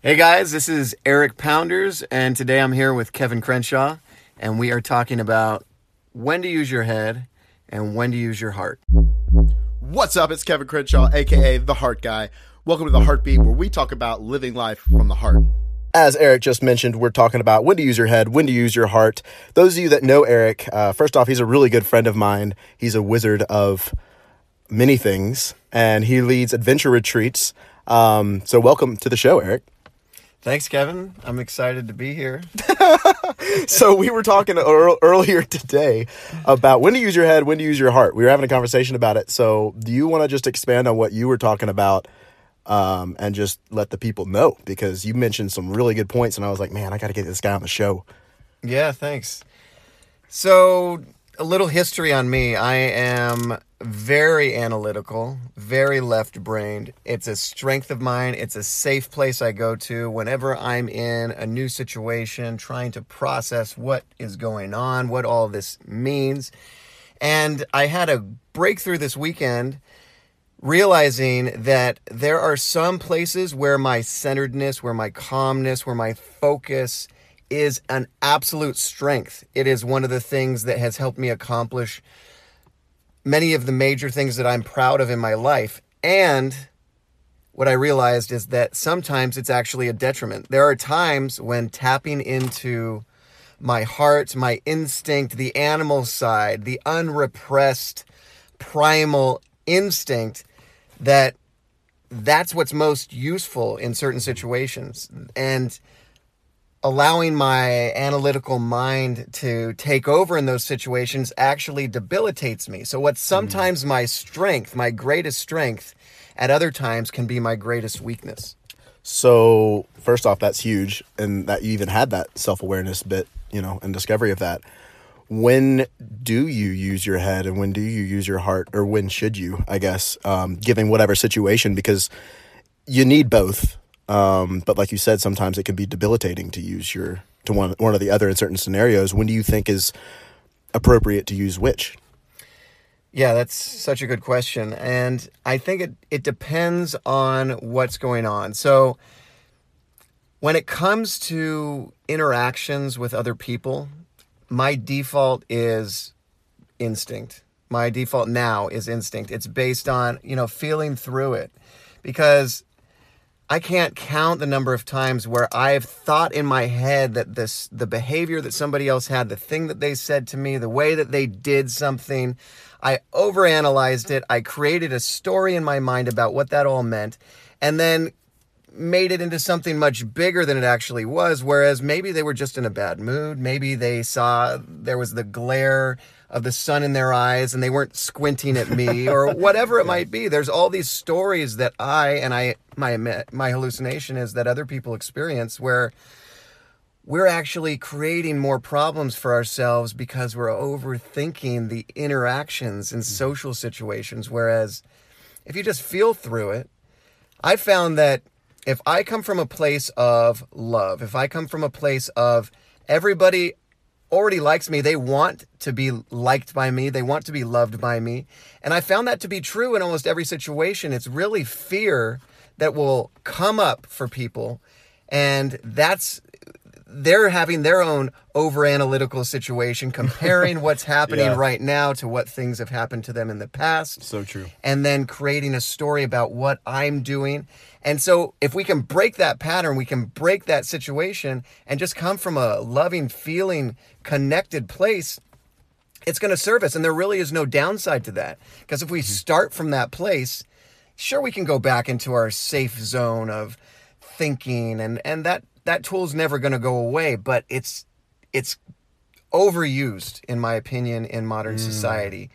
Hey guys, this is Erik Pounders, and today I'm here with Kevin Crenshaw, and we are talking about when to use your head and when to use your heart. What's up? It's Kevin Crenshaw, aka The Heart Guy. Welcome to The Heartbeat, where we talk about living life from the heart. As Erik just mentioned, we're talking about when to use your head, when to use your heart. Those of you that know Erik, uh, first off, he's a really good friend of mine. He's a wizard of many things, and he leads adventure retreats. Um, so, welcome to the show, Erik. Thanks, Kevin. I'm excited to be here. so we were talking earlier today about when to use your head, when to use your heart. We were having a conversation about it. So do you want to just expand on what you were talking about um, and just let the people know? Because you mentioned some really good points, and I was like, man, I got to get this guy on the show. Yeah, thanks. So a little history on me. I am very analytical, very left brained. It's a strength of mine. It's a safe place I go to whenever I'm in a new situation, trying to process what is going on, what all this means. And I had a breakthrough this weekend realizing that there are some places where my centeredness, where my calmness, where my focus is an absolute strength. It is one of the things that has helped me accomplish many of the major things that I'm proud of in my life. And what I realized is that sometimes it's actually a detriment. There are times when tapping into my heart, my instinct, the animal side, the unrepressed primal instinct that that's what's most useful in certain situations. And allowing my analytical mind to take over in those situations actually debilitates me. So, what's sometimes my strength, my greatest strength, at other times can be my greatest weakness. So, first off, that's huge, and that you even had that self awareness bit, you know, and discovery of that. When do you use your head and when do you use your heart, or when should you, I guess, um, given whatever situation? Because you need both um, but like you said, sometimes it can be debilitating to use your to one one or the other in certain scenarios. When do you think is appropriate to use which? Yeah, that's such a good question. And I think it, it depends on what's going on. So, when it comes to interactions with other people, my default is instinct. My default now is instinct. It's based on, you know, feeling through it. Because I can't count the number of times where I've thought in my head that this the behavior that somebody else had, the thing that they said to me, the way that they did something, I overanalyzed it. I created a story in my mind about what that all meant, and then made it into something much bigger than it actually was. Whereas maybe they were just in a bad mood. Maybe they saw there was the glare of the sun in their eyes and they weren't squinting at me or whatever it might be. There's all these stories that I and I my my hallucination is that other people experience where we're actually creating more problems for ourselves because we're overthinking the interactions in mm-hmm. social situations whereas if you just feel through it I found that if I come from a place of love, if I come from a place of everybody already likes me. They want to be liked by me. They want to be loved by me. And I found that to be true in almost every situation. It's really fear that will come up for people. And that's, they're having their own over analytical situation, comparing what's happening yeah. right now to what things have happened to them in the past. So true. And then creating a story about what I'm doing. And so, if we can break that pattern, we can break that situation and just come from a loving, feeling, connected place, it's going to serve us. And there really is no downside to that. Because if we mm-hmm. start from that place, sure, we can go back into our safe zone of thinking, and, and that, that tool is never going to go away, but it's, it's overused, in my opinion, in modern mm. society.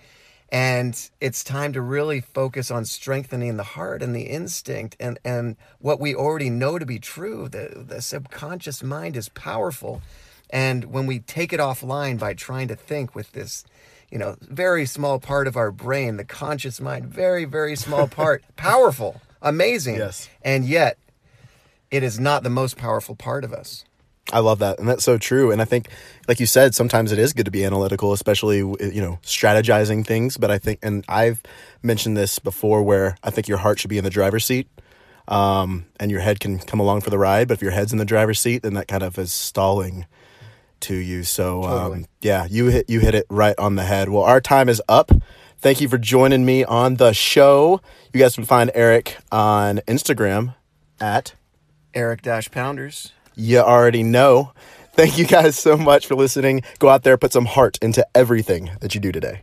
And it's time to really focus on strengthening the heart and the instinct and, and what we already know to be true. The, the subconscious mind is powerful. And when we take it offline by trying to think with this, you know, very small part of our brain, the conscious mind, very, very small part, powerful, amazing. Yes. And yet, it is not the most powerful part of us. I love that. And that's so true. And I think, like you said, sometimes it is good to be analytical, especially, you know, strategizing things. But I think, and I've mentioned this before, where I think your heart should be in the driver's seat. um, and your head can come along for the ride. But if your head's in the driver's seat, then that kind of is stalling to you. So um, Totally. yeah, you hit you hit it right on the head. Well, our time is up. Thank you for joining me on the show. You guys can find Erik on Instagram at Erik Dash Pounders. you already know. Thank you guys so much for listening. Go out there, put some heart into everything that you do today.